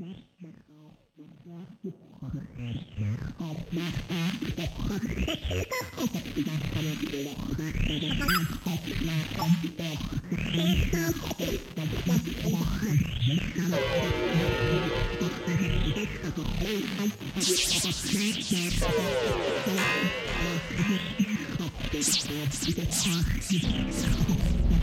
I'm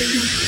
Yeah.